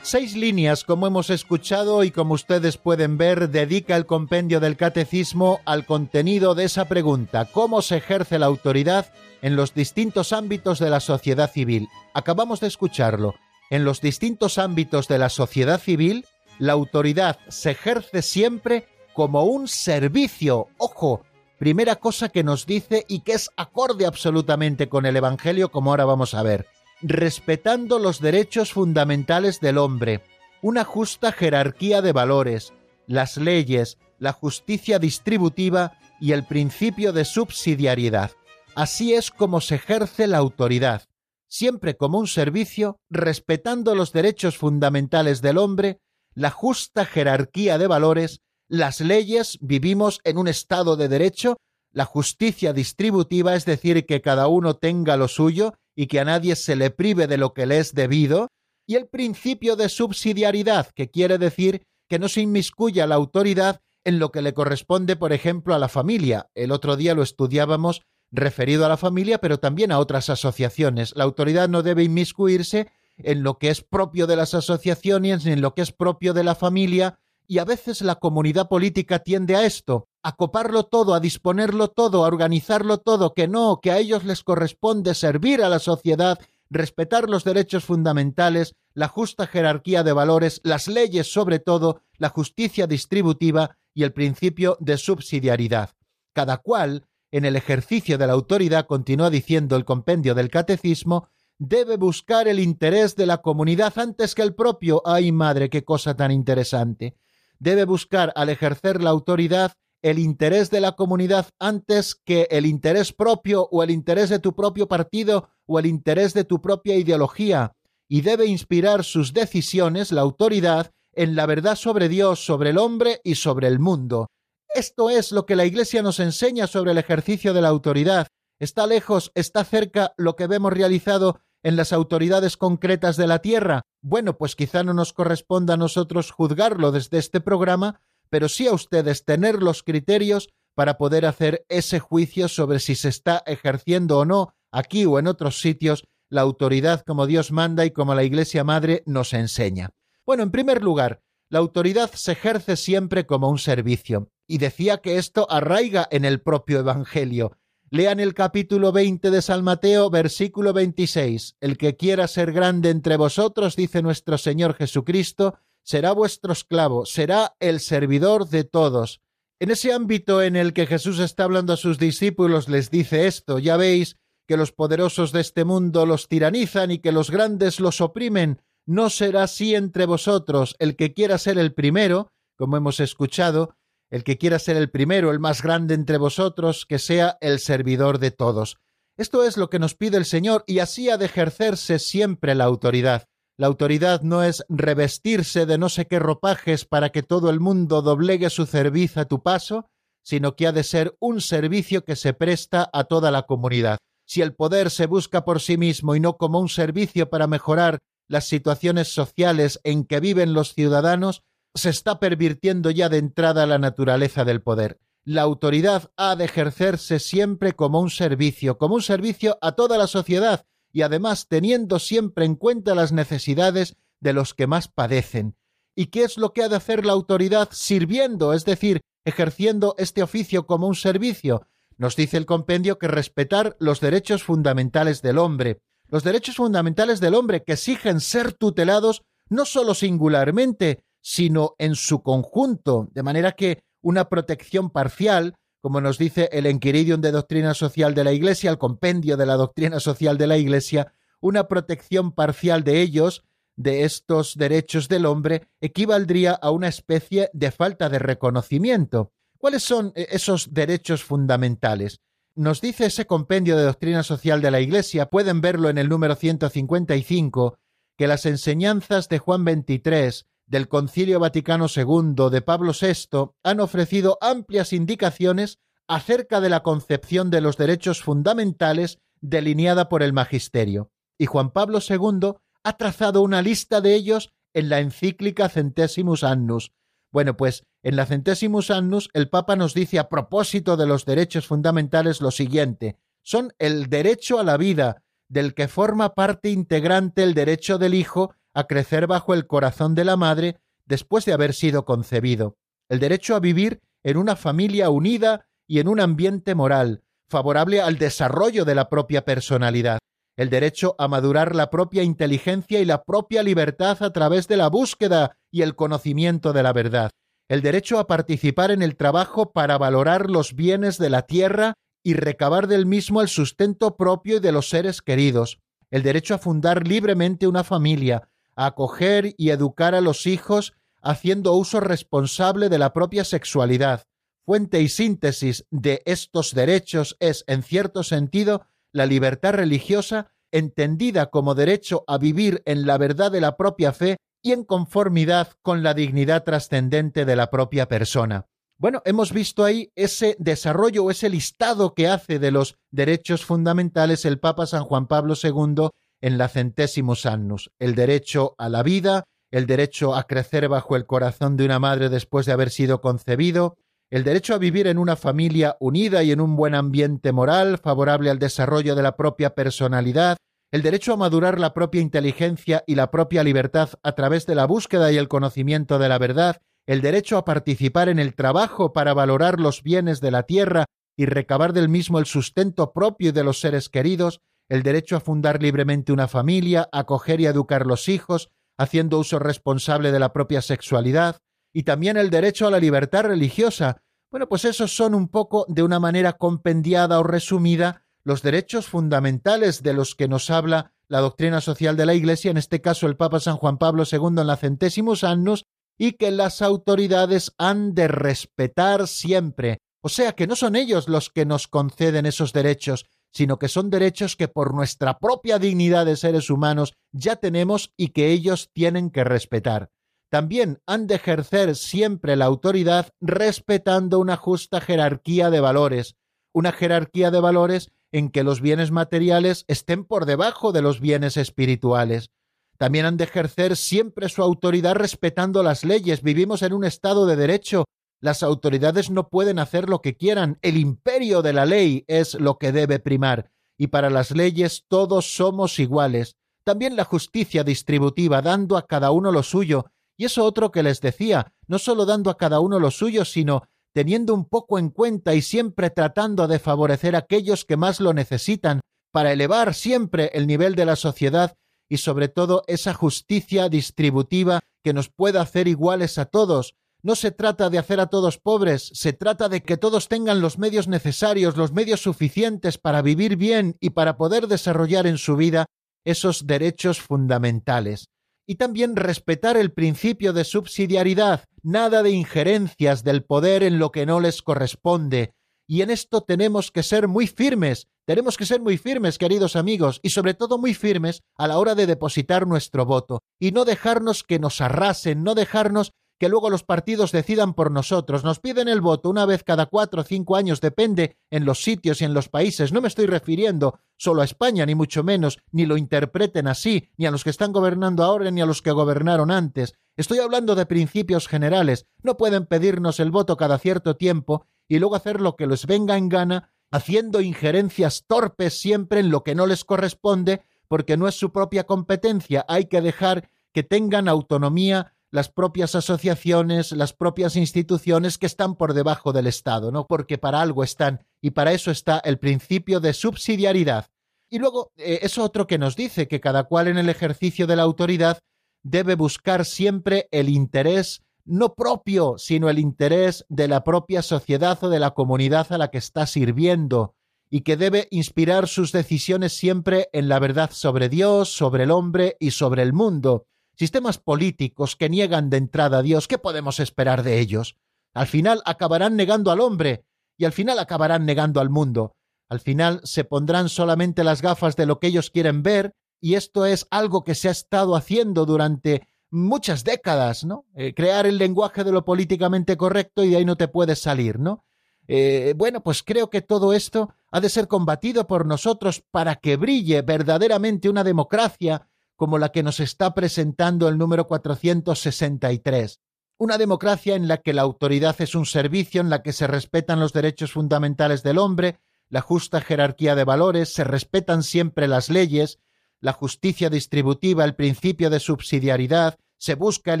Seis líneas, como hemos escuchado y como ustedes pueden ver, dedica el compendio del catecismo al contenido de esa pregunta, ¿cómo se ejerce la autoridad en los distintos ámbitos de la sociedad civil? Acabamos de escucharlo. en los distintos ámbitos de la sociedad civil, la autoridad se ejerce siempre como un servicio. Ojo, primera cosa que nos dice y que es acorde absolutamente con el Evangelio, como ahora vamos a ver, respetando los derechos fundamentales del hombre, una justa jerarquía de valores, las leyes, la justicia distributiva y el principio de subsidiariedad. Así es como se ejerce la autoridad, siempre como un servicio, respetando los derechos fundamentales del hombre, la justa jerarquía de valores, las leyes, vivimos en un estado de derecho, la justicia distributiva, es decir, que cada uno tenga lo suyo y que a nadie se le prive de lo que le es debido, y el principio de subsidiariedad, que quiere decir que no se inmiscuya la autoridad en lo que le corresponde, por ejemplo, a la familia. El otro día lo estudiábamos referido a la familia, pero también a otras asociaciones. La autoridad no debe inmiscuirse en lo que es propio de las asociaciones en lo que es propio de la familia, y a veces la comunidad política tiende a esto, a coparlo todo, a disponerlo todo, a organizarlo todo, que no, que a ellos les corresponde servir a la sociedad, respetar los derechos fundamentales, la justa jerarquía de valores, las leyes sobre todo, la justicia distributiva y el principio de subsidiariedad. Cada cual en el ejercicio de la autoridad, continúa diciendo el compendio del catecismo, debe buscar el interés de la comunidad antes que el propio. ¡Ay, madre, qué cosa tan interesante! Debe buscar al ejercer la autoridad el interés de la comunidad antes que el interés propio o el interés de tu propio partido o el interés de tu propia ideología, y debe inspirar sus decisiones, la autoridad, en la verdad sobre Dios, sobre el hombre y sobre el mundo. Esto es lo que la Iglesia nos enseña sobre el ejercicio de la autoridad. ¿Está lejos, está cerca lo que vemos realizado en las autoridades concretas de la tierra? Bueno, pues quizá no nos corresponda a nosotros juzgarlo desde este programa, pero sí a ustedes tener los criterios para poder hacer ese juicio sobre si se está ejerciendo o no, aquí o en otros sitios, la autoridad como Dios manda y como la Iglesia Madre nos enseña. Bueno, en primer lugar, la autoridad se ejerce siempre como un servicio y decía que esto arraiga en el propio Evangelio. Lean el capítulo 20 de San Mateo, versículo 26. El que quiera ser grande entre vosotros, dice nuestro Señor Jesucristo, será vuestro esclavo, será el servidor de todos. En ese ámbito en el que Jesús está hablando a sus discípulos, les dice esto, ya veis que los poderosos de este mundo los tiranizan y que los grandes los oprimen. No será así entre vosotros. El que quiera ser el primero, como hemos escuchado, el que quiera ser el primero, el más grande entre vosotros, que sea el servidor de todos. Esto es lo que nos pide el Señor y así ha de ejercerse siempre la autoridad. La autoridad no es revestirse de no sé qué ropajes para que todo el mundo doblegue su cerviz a tu paso, sino que ha de ser un servicio que se presta a toda la comunidad. Si el poder se busca por sí mismo y no como un servicio para mejorar las situaciones sociales en que viven los ciudadanos, se está pervirtiendo ya de entrada la naturaleza del poder. La autoridad ha de ejercerse siempre como un servicio, como un servicio a toda la sociedad y además teniendo siempre en cuenta las necesidades de los que más padecen. ¿Y qué es lo que ha de hacer la autoridad sirviendo, es decir, ejerciendo este oficio como un servicio? Nos dice el compendio que respetar los derechos fundamentales del hombre, los derechos fundamentales del hombre que exigen ser tutelados no sólo singularmente, sino en su conjunto, de manera que una protección parcial, como nos dice el Enquiridium de Doctrina Social de la Iglesia, el compendio de la Doctrina Social de la Iglesia, una protección parcial de ellos, de estos derechos del hombre, equivaldría a una especie de falta de reconocimiento. ¿Cuáles son eh, esos derechos fundamentales? Nos dice ese compendio de doctrina social de la Iglesia, pueden verlo en el número 155, que las enseñanzas de Juan 23 del Concilio Vaticano II de Pablo VI han ofrecido amplias indicaciones acerca de la concepción de los derechos fundamentales delineada por el Magisterio, y Juan Pablo II ha trazado una lista de ellos en la encíclica Centesimus Annus. Bueno, pues en la Centesimus Annus el Papa nos dice a propósito de los derechos fundamentales lo siguiente: son el derecho a la vida, del que forma parte integrante el derecho del Hijo a crecer bajo el corazón de la madre después de haber sido concebido, el derecho a vivir en una familia unida y en un ambiente moral, favorable al desarrollo de la propia personalidad, el derecho a madurar la propia inteligencia y la propia libertad a través de la búsqueda y el conocimiento de la verdad, el derecho a participar en el trabajo para valorar los bienes de la tierra y recabar del mismo el sustento propio y de los seres queridos, el derecho a fundar libremente una familia, acoger y educar a los hijos haciendo uso responsable de la propia sexualidad. Fuente y síntesis de estos derechos es, en cierto sentido, la libertad religiosa entendida como derecho a vivir en la verdad de la propia fe y en conformidad con la dignidad trascendente de la propia persona. Bueno, hemos visto ahí ese desarrollo o ese listado que hace de los derechos fundamentales el Papa San Juan Pablo II en la Centésimos Annus, el derecho a la vida, el derecho a crecer bajo el corazón de una madre después de haber sido concebido, el derecho a vivir en una familia unida y en un buen ambiente moral, favorable al desarrollo de la propia personalidad, el derecho a madurar la propia inteligencia y la propia libertad a través de la búsqueda y el conocimiento de la verdad, el derecho a participar en el trabajo para valorar los bienes de la tierra y recabar del mismo el sustento propio y de los seres queridos, el derecho a fundar libremente una familia, acoger y educar los hijos, haciendo uso responsable de la propia sexualidad, y también el derecho a la libertad religiosa. Bueno, pues esos son un poco, de una manera compendiada o resumida, los derechos fundamentales de los que nos habla la doctrina social de la Iglesia, en este caso el Papa San Juan Pablo II en la Centésimos Annus, y que las autoridades han de respetar siempre. O sea que no son ellos los que nos conceden esos derechos, sino que son derechos que por nuestra propia dignidad de seres humanos ya tenemos y que ellos tienen que respetar también han de ejercer siempre la autoridad respetando una justa jerarquía de valores, una jerarquía de valores en que los bienes materiales estén por debajo de los bienes espirituales. También han de ejercer siempre su autoridad respetando las leyes. Vivimos en un estado de derecho. Las autoridades no pueden hacer lo que quieran. El imperio de la ley es lo que debe primar. Y para las leyes todos somos iguales. También la justicia distributiva, dando a cada uno lo suyo, y eso otro que les decía, no solo dando a cada uno lo suyo, sino teniendo un poco en cuenta y siempre tratando de favorecer a aquellos que más lo necesitan, para elevar siempre el nivel de la sociedad y sobre todo esa justicia distributiva que nos pueda hacer iguales a todos. No se trata de hacer a todos pobres, se trata de que todos tengan los medios necesarios, los medios suficientes para vivir bien y para poder desarrollar en su vida esos derechos fundamentales y también respetar el principio de subsidiariedad, nada de injerencias del poder en lo que no les corresponde. Y en esto tenemos que ser muy firmes, tenemos que ser muy firmes, queridos amigos, y sobre todo muy firmes a la hora de depositar nuestro voto, y no dejarnos que nos arrasen, no dejarnos que luego los partidos decidan por nosotros. Nos piden el voto una vez cada cuatro o cinco años, depende en los sitios y en los países. No me estoy refiriendo solo a España, ni mucho menos, ni lo interpreten así, ni a los que están gobernando ahora, ni a los que gobernaron antes. Estoy hablando de principios generales. No pueden pedirnos el voto cada cierto tiempo y luego hacer lo que les venga en gana, haciendo injerencias torpes siempre en lo que no les corresponde, porque no es su propia competencia. Hay que dejar que tengan autonomía las propias asociaciones, las propias instituciones que están por debajo del Estado, ¿no? Porque para algo están y para eso está el principio de subsidiariedad. Y luego, eh, es otro que nos dice que cada cual en el ejercicio de la autoridad debe buscar siempre el interés no propio, sino el interés de la propia sociedad o de la comunidad a la que está sirviendo, y que debe inspirar sus decisiones siempre en la verdad sobre Dios, sobre el hombre y sobre el mundo, sistemas políticos que niegan de entrada a Dios, ¿qué podemos esperar de ellos? Al final acabarán negando al hombre y al final acabarán negando al mundo. Al final se pondrán solamente las gafas de lo que ellos quieren ver y esto es algo que se ha estado haciendo durante muchas décadas, ¿no? Eh, crear el lenguaje de lo políticamente correcto y de ahí no te puedes salir, ¿no? Eh, bueno, pues creo que todo esto ha de ser combatido por nosotros para que brille verdaderamente una democracia como la que nos está presentando el número 463. Una democracia en la que la autoridad es un servicio, en la que se respetan los derechos fundamentales del hombre, la justa jerarquía de valores, se respetan siempre las leyes, la justicia distributiva, el principio de subsidiariedad, se busca el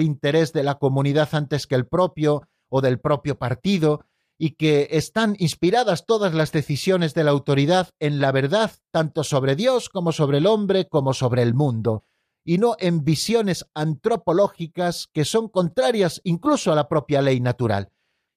interés de la comunidad antes que el propio o del propio partido, y que están inspiradas todas las decisiones de la autoridad en la verdad, tanto sobre Dios como sobre el hombre, como sobre el mundo, y no en visiones antropológicas que son contrarias incluso a la propia ley natural.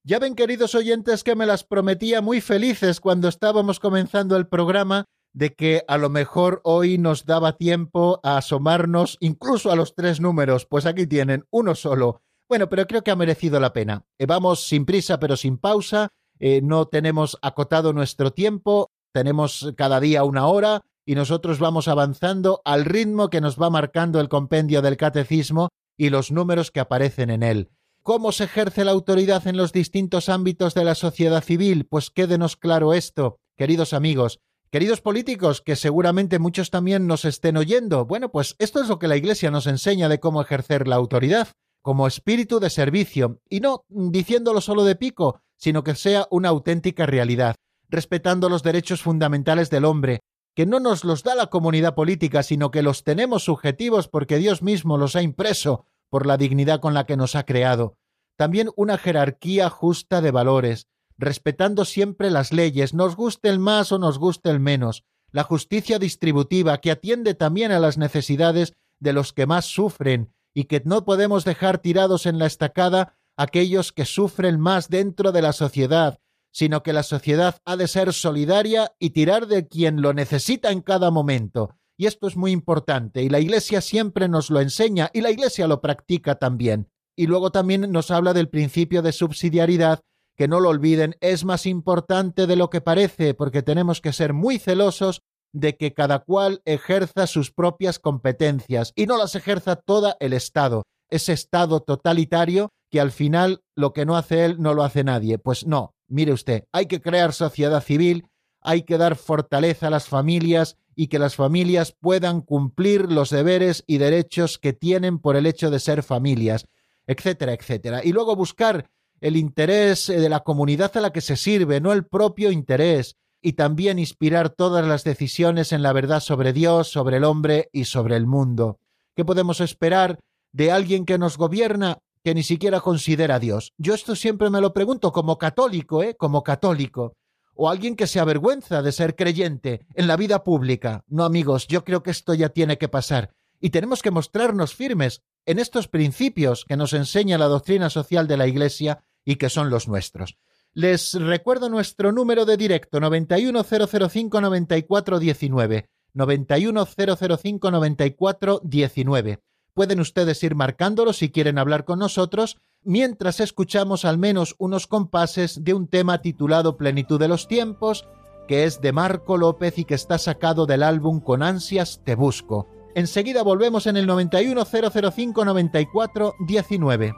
Ya ven, queridos oyentes, que me las prometía muy felices cuando estábamos comenzando el programa de que a lo mejor hoy nos daba tiempo a asomarnos incluso a los tres números, pues aquí tienen uno solo, bueno, pero creo que ha merecido la pena. Eh, vamos sin prisa pero sin pausa, eh, no tenemos acotado nuestro tiempo, tenemos cada día una hora y nosotros vamos avanzando al ritmo que nos va marcando el compendio del catecismo y los números que aparecen en él. ¿Cómo se ejerce la autoridad en los distintos ámbitos de la sociedad civil? Pues quédenos claro esto, queridos amigos, queridos políticos, que seguramente muchos también nos estén oyendo. Bueno, pues esto es lo que la Iglesia nos enseña de cómo ejercer la autoridad como espíritu de servicio, y no diciéndolo solo de pico, sino que sea una auténtica realidad, respetando los derechos fundamentales del hombre, que no nos los da la comunidad política, sino que los tenemos subjetivos porque Dios mismo los ha impreso por la dignidad con la que nos ha creado. También una jerarquía justa de valores, respetando siempre las leyes, nos guste el más o nos guste el menos, la justicia distributiva que atiende también a las necesidades de los que más sufren y que no podemos dejar tirados en la estacada aquellos que sufren más dentro de la sociedad, sino que la sociedad ha de ser solidaria y tirar de quien lo necesita en cada momento. Y esto es muy importante, y la Iglesia siempre nos lo enseña, y la Iglesia lo practica también. Y luego también nos habla del principio de subsidiariedad, que no lo olviden, es más importante de lo que parece, porque tenemos que ser muy celosos de que cada cual ejerza sus propias competencias y no las ejerza toda el Estado, ese Estado totalitario que al final lo que no hace él no lo hace nadie. Pues no, mire usted, hay que crear sociedad civil, hay que dar fortaleza a las familias y que las familias puedan cumplir los deberes y derechos que tienen por el hecho de ser familias, etcétera, etcétera. Y luego buscar el interés de la comunidad a la que se sirve, no el propio interés, y también inspirar todas las decisiones en la verdad sobre Dios, sobre el hombre y sobre el mundo. ¿Qué podemos esperar de alguien que nos gobierna que ni siquiera considera a Dios? Yo esto siempre me lo pregunto como católico, ¿eh? Como católico. O alguien que se avergüenza de ser creyente en la vida pública. No, amigos, yo creo que esto ya tiene que pasar. Y tenemos que mostrarnos firmes en estos principios que nos enseña la doctrina social de la Iglesia y que son los nuestros. Les recuerdo nuestro número de directo 910059419. 910059419. Pueden ustedes ir marcándolo si quieren hablar con nosotros mientras escuchamos al menos unos compases de un tema titulado Plenitud de los tiempos, que es de Marco López y que está sacado del álbum Con ansias te busco. Enseguida volvemos en el 910059419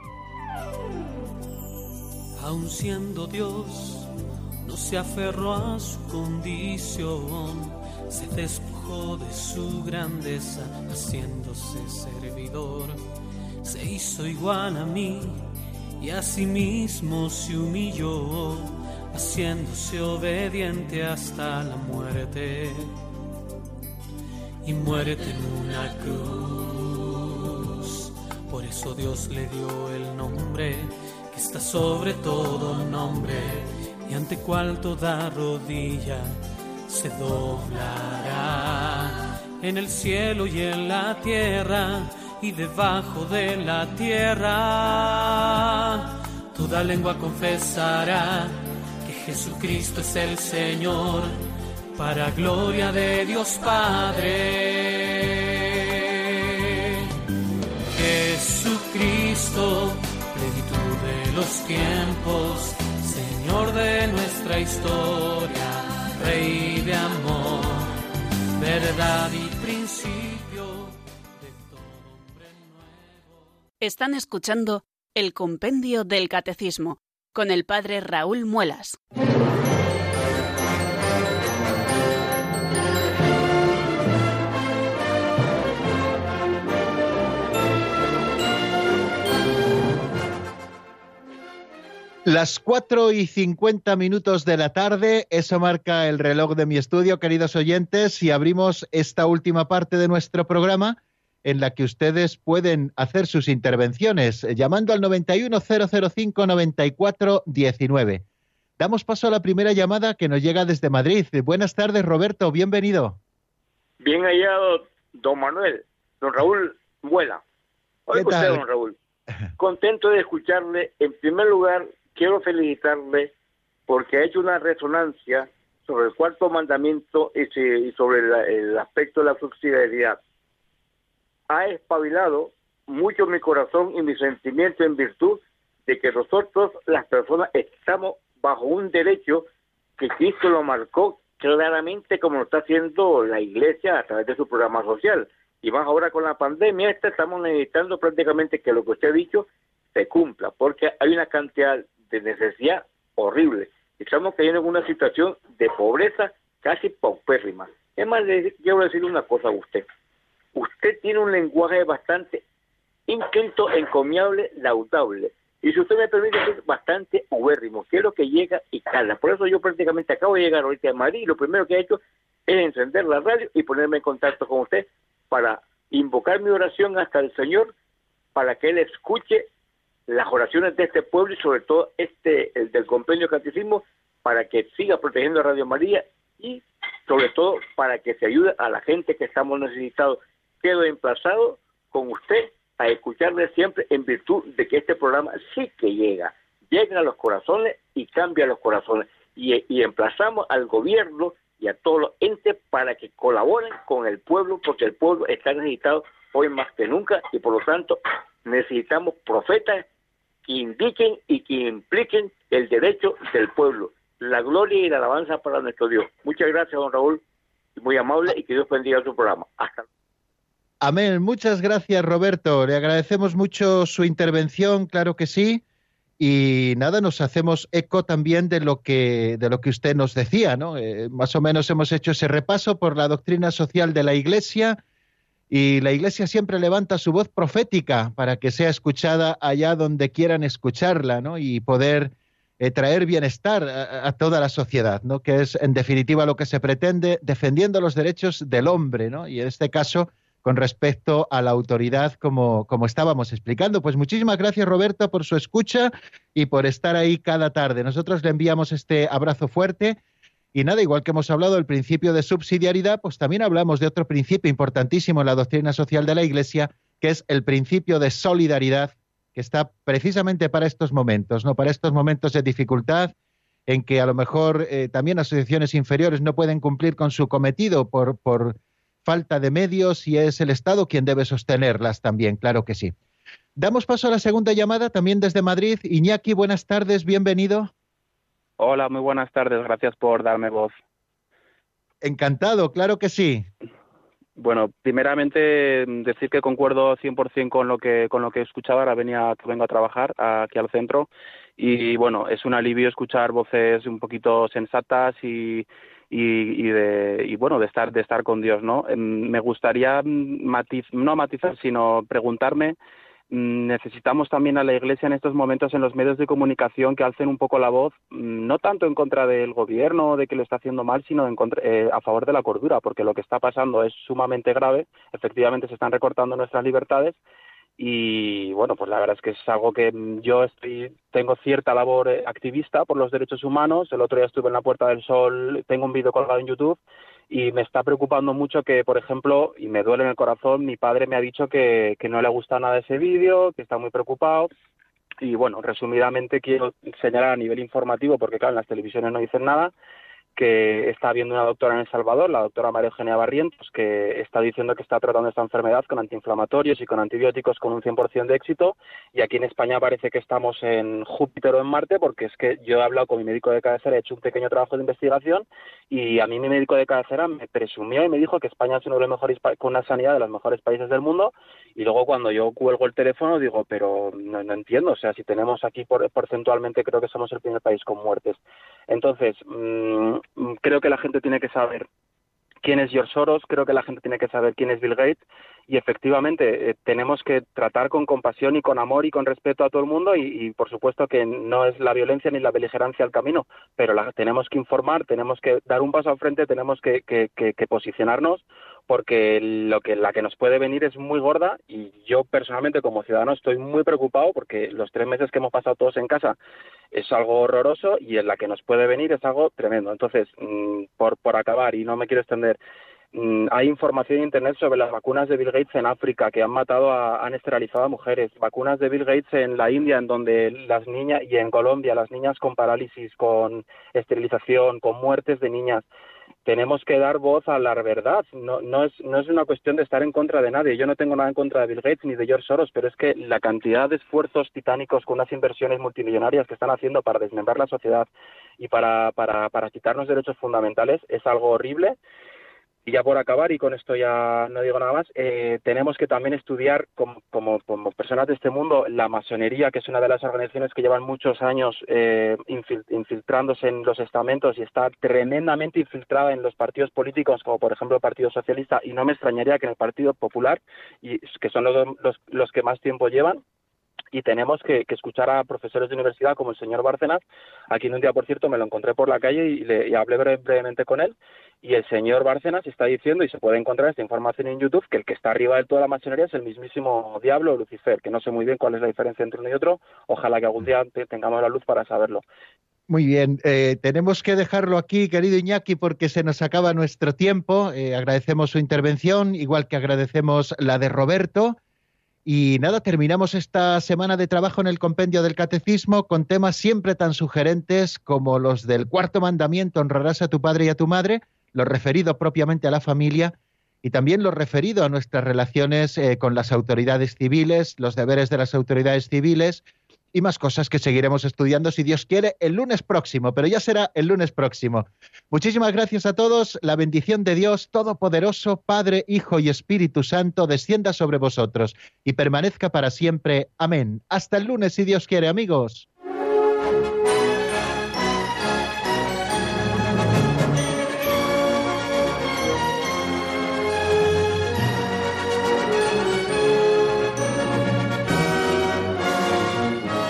aun siendo Dios, no se aferró a su condición, se despojó de su grandeza, haciéndose servidor, se hizo igual a mí y a sí mismo se humilló, haciéndose obediente hasta la muerte y muerte en una cruz. Por eso Dios le dio el nombre está sobre todo nombre y ante cual toda rodilla se doblará en el cielo y en la tierra y debajo de la tierra. Toda lengua confesará que Jesucristo es el Señor para gloria de Dios Padre. Jesucristo los tiempos, Señor de nuestra historia, Rey de amor, verdad y principio de todo hombre nuevo. Están escuchando el Compendio del Catecismo con el Padre Raúl Muelas. Las cuatro y cincuenta minutos de la tarde, eso marca el reloj de mi estudio, queridos oyentes, y abrimos esta última parte de nuestro programa en la que ustedes pueden hacer sus intervenciones llamando al 910059419. Damos paso a la primera llamada que nos llega desde Madrid. Buenas tardes, Roberto, bienvenido. Bien hallado, don Manuel. Don Raúl Vuela. Oiga usted, don Raúl. Contento de escucharle. En primer lugar, quiero felicitarle porque ha hecho una resonancia sobre el cuarto mandamiento y, sobre el aspecto de la subsidiariedad. Ha espabilado mucho mi corazón y mi sentimiento en virtud de que nosotros, las personas, estamos bajo un derecho que Cristo lo marcó claramente como lo está haciendo la Iglesia a través de su programa social. Y más ahora con la pandemia, esta estamos necesitando prácticamente que lo que usted ha dicho se cumpla, porque hay una cantidad de necesidad horrible. Estamos cayendo en una situación de pobreza casi paupérrima. Es más, quiero decirle una cosa a usted. Usted tiene un lenguaje bastante inquieto, encomiable, laudable. Y si usted me permite, es bastante ubérrimo, que es lo que llega y cala. Por eso yo prácticamente acabo de llegar ahorita a Madrid y lo primero que he hecho es encender la radio y ponerme en contacto con usted para invocar mi oración hasta el Señor, para que Él escuche las oraciones de este pueblo y sobre todo este, el del compendio catecismo, para que siga protegiendo a Radio María y sobre todo para que se ayude a la gente que estamos necesitados. Quedo emplazado con usted a escucharle siempre en virtud de que este programa sí que llega, llega a los corazones y cambia los corazones. Y emplazamos al gobierno y a todos los entes para que colaboren con el pueblo, porque el pueblo está necesitado hoy más que nunca y por lo tanto necesitamos profetas que indiquen y que impliquen el derecho del pueblo, la gloria y la alabanza para nuestro Dios. Muchas gracias, don Raúl, muy amable y que Dios bendiga su programa. Hasta Amén. Muchas gracias, Roberto. Le agradecemos mucho su intervención, claro que sí. Y nada, nos hacemos eco también de lo que, de lo que usted nos decía, ¿no? Eh, más o menos hemos hecho ese repaso por la doctrina social de la Iglesia y la Iglesia siempre levanta su voz profética para que sea escuchada allá donde quieran escucharla, ¿no? Y poder eh, traer bienestar a, toda la sociedad, ¿no? Que es en definitiva lo que se pretende defendiendo los derechos del hombre, ¿no? Y en este caso con respecto a la autoridad, como, como estábamos explicando. Pues muchísimas gracias, Roberto, por su escucha y por estar ahí cada tarde. Nosotros le enviamos este abrazo fuerte. Y nada, igual que hemos hablado del principio de subsidiariedad, pues también hablamos de otro principio importantísimo en la doctrina social de la Iglesia, que es el principio de solidaridad, que está precisamente para estos momentos, ¿no? Para estos momentos de dificultad, en que a lo mejor eh, también asociaciones inferiores no pueden cumplir con su cometido por, por falta de medios y es el Estado quien debe sostenerlas también, claro que sí. Damos paso a la segunda llamada, también desde Madrid. Iñaki, buenas tardes, bienvenido. Hola, muy buenas tardes, gracias por darme voz. Encantado, claro que sí. Bueno, primeramente decir que concuerdo 100% con lo que con lo que he escuchado, ahora venía que vengo a trabajar aquí al centro y bueno, es un alivio escuchar voces un poquito sensatas y, y, de, y bueno de estar de estar con Dios no em, me gustaría matiz, no matizar sino preguntarme mm, necesitamos también a la Iglesia en estos momentos en los medios de comunicación que alcen un poco la voz, mm, no tanto en contra del gobierno, de que lo está haciendo mal, sino en contra, eh, a favor de la cordura, porque lo que está pasando es sumamente grave. Efectivamente, se están recortando nuestras libertades y bueno, pues la verdad es que es algo que yo estoy, tengo cierta labor eh, activista por los derechos humanos. El otro día estuve en la Puerta del Sol, tengo un vídeo colgado en YouTube y me está preocupando mucho que, por ejemplo, y me duele en el corazón, mi padre me ha dicho que, que no le gusta nada ese vídeo, que está muy preocupado. Y bueno, resumidamente quiero señalar a nivel informativo, porque claro, en las televisiones no dicen nada, que está viendo una doctora en El Salvador, la doctora María Eugenia Barrientos, que está diciendo que está tratando esta enfermedad con antiinflamatorios y con antibióticos con un 100% de éxito. Y aquí en España parece que estamos en Júpiter o en Marte, porque es que yo he hablado con mi médico de cabecera, he hecho un pequeño trabajo de investigación y a mí mi médico de cabecera me presumió y me dijo que España es uno de los mejores, con una sanidad de los mejores países del mundo. Y luego cuando yo cuelgo el teléfono digo, pero no, no entiendo, o sea, si tenemos aquí por, porcentualmente creo que somos el primer país con muertes. Entonces, mmm, creo que la gente tiene que saber quién es George Soros, creo que la gente tiene que saber quién es Bill Gates y efectivamente eh, tenemos que tratar con compasión y con amor y con respeto a todo el mundo y, por supuesto que no es la violencia ni la beligerancia el camino, pero la, tenemos que informar, tenemos que dar un paso al frente, tenemos que, que, que, que posicionarnos porque lo que la que nos puede venir es muy gorda y yo personalmente como ciudadano estoy muy preocupado porque los tres meses que hemos pasado todos en casa es algo horroroso y en la que nos puede venir es algo tremendo. Entonces, mm, por, por acabar, y no me quiero extender, mm, hay información en Internet sobre las vacunas de Bill Gates en África que han matado, a, han esterilizado a mujeres, vacunas de Bill Gates en la India en donde las niñas, y en Colombia, las niñas con parálisis, con esterilización, con muertes de niñas tenemos que dar voz a la verdad. No, no, es, no es una cuestión de estar en contra de nadie. Yo no tengo nada en contra de Bill Gates ni de George Soros, pero es que la cantidad de esfuerzos titánicos con unas inversiones multimillonarias que están haciendo para desmembrar la sociedad y para, para, para quitarnos derechos fundamentales es algo horrible y ya por acabar, y con esto ya no digo nada más, eh, tenemos que también estudiar como, como, personas de este mundo la masonería, que es una de las organizaciones que llevan muchos años eh, infiltrándose en los estamentos y está tremendamente infiltrada en los partidos políticos, como por ejemplo el Partido Socialista, y no me extrañaría que en el Partido Popular, y que son los, los, los que más tiempo llevan, y tenemos que, escuchar a profesores de universidad como el señor Bárcenas, a quien un día, por cierto, me lo encontré por la calle y, le, hablé brevemente con él, y el señor Bárcenas está diciendo, y se puede encontrar esta información en YouTube, que el que está arriba de toda la masonería es el mismísimo diablo Lucifer, que no sé muy bien cuál es la diferencia entre uno y otro, ojalá que algún día tengamos la luz para saberlo. Muy bien, eh, tenemos que dejarlo aquí, querido Iñaki, porque se nos acaba nuestro tiempo. Eh, agradecemos su intervención, igual que agradecemos la de Roberto. Y nada, terminamos esta semana de trabajo en el compendio del catecismo con temas siempre tan sugerentes como los del cuarto mandamiento, honrarás a tu padre y a tu madre, lo referido propiamente a la familia y también lo referido a nuestras relaciones eh, con las autoridades civiles, los deberes de las autoridades civiles y más cosas que seguiremos estudiando, si Dios quiere, el lunes próximo, pero ya será el lunes próximo. Muchísimas gracias a todos. La bendición de Dios Todopoderoso, Padre, Hijo y Espíritu Santo, descienda sobre vosotros y permanezca para siempre. Amén. Hasta el lunes, si Dios quiere, amigos.